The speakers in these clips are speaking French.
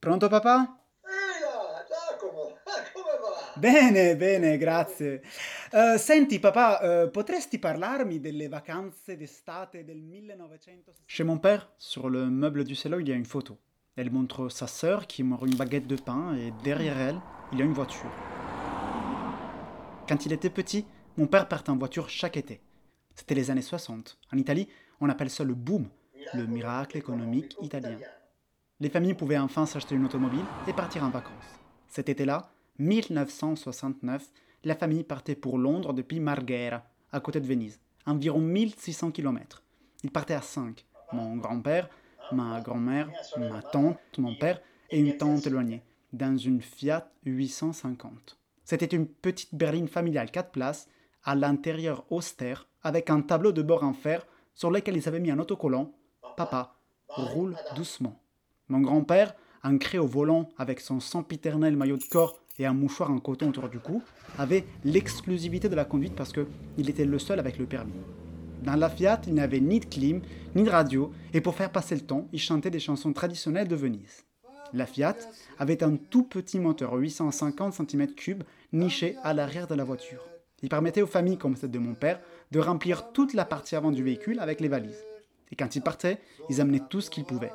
Pronto papà? Bene, bene, grazie. Eh, senti papà, eh, potresti parlarmi delle vacanze d'estate del 1960? Chez mon père, sur le meuble du salon, il y a une photo. Elle montre sa sœur qui mord une baguette de pain et derrière elle, il y a une voiture. Quand il était petit, mon père partait en voiture chaque été. C'était les années 60. En Italie, on appelle ça le boom, le miracle économique italien. Les familles pouvaient enfin s'acheter une automobile et partir en vacances. Cet été-là, 1969, la famille partait pour Londres depuis Marghera, à côté de Venise, environ 1600 km. Ils partaient à 5. Mon grand-père, ma grand-mère, ma tante, mon père et une tante éloignée, dans une Fiat 850. C'était une petite berline familiale 4 places, à l'intérieur austère, avec un tableau de bord en fer sur lequel ils avaient mis un autocollant Papa, roule doucement. Mon grand-père, ancré au volant avec son sempiternel maillot de corps et un mouchoir en coton autour du cou, avait l'exclusivité de la conduite parce qu'il était le seul avec le permis. Dans la Fiat, il n'avait ni de clim, ni de radio, et pour faire passer le temps, il chantait des chansons traditionnelles de Venise. La Fiat avait un tout petit moteur 850 cm3 niché à l'arrière de la voiture. Il permettait aux familles comme celle de mon père de remplir toute la partie avant du véhicule avec les valises. Et quand ils partaient, ils amenaient tout ce qu'ils pouvaient.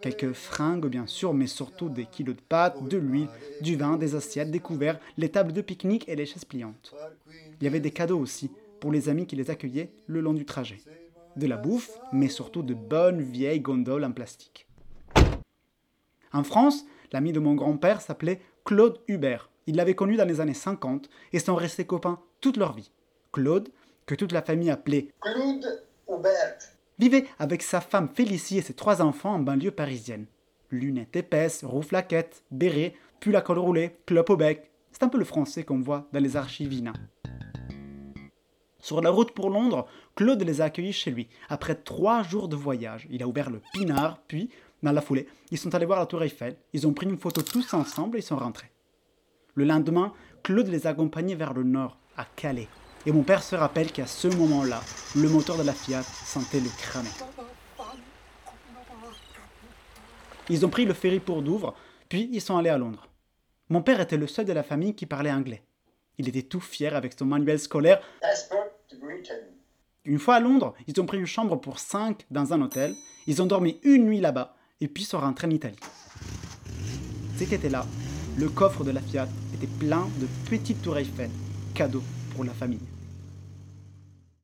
Quelques fringues bien sûr, mais surtout des kilos de pâtes, de l'huile, du vin, des assiettes, des couverts, les tables de pique-nique et les chaises pliantes. Il y avait des cadeaux aussi pour les amis qui les accueillaient le long du trajet. De la bouffe, mais surtout de bonnes vieilles gondoles en plastique. En France, l'ami de mon grand-père s'appelait Claude Hubert. Il l'avait connu dans les années 50 et sont restés copains toute leur vie. Claude, que toute la famille appelait Claude Hubert. Vivait avec sa femme Félicie et ses trois enfants en banlieue parisienne. Lunettes épaisses, rouflaquettes, béret, pull à col roulé, clope au bec. C'est un peu le français qu'on voit dans les archivines. Sur la route pour Londres, Claude les a accueillis chez lui. Après trois jours de voyage, il a ouvert le pinard, puis, dans la foulée, ils sont allés voir la tour Eiffel, ils ont pris une photo tous ensemble et ils sont rentrés. Le lendemain, Claude les a accompagnés vers le nord, à Calais. Et mon père se rappelle qu'à ce moment-là, le moteur de la Fiat sentait le cramer. Ils ont pris le ferry pour Douvres, puis ils sont allés à Londres. Mon père était le seul de la famille qui parlait anglais. Il était tout fier avec son manuel scolaire. Une fois à Londres, ils ont pris une chambre pour cinq dans un hôtel. Ils ont dormi une nuit là-bas et puis sont rentrés en Italie. Cet été-là, le coffre de la Fiat était plein de petites tours Eiffel, cadeaux pour la famille.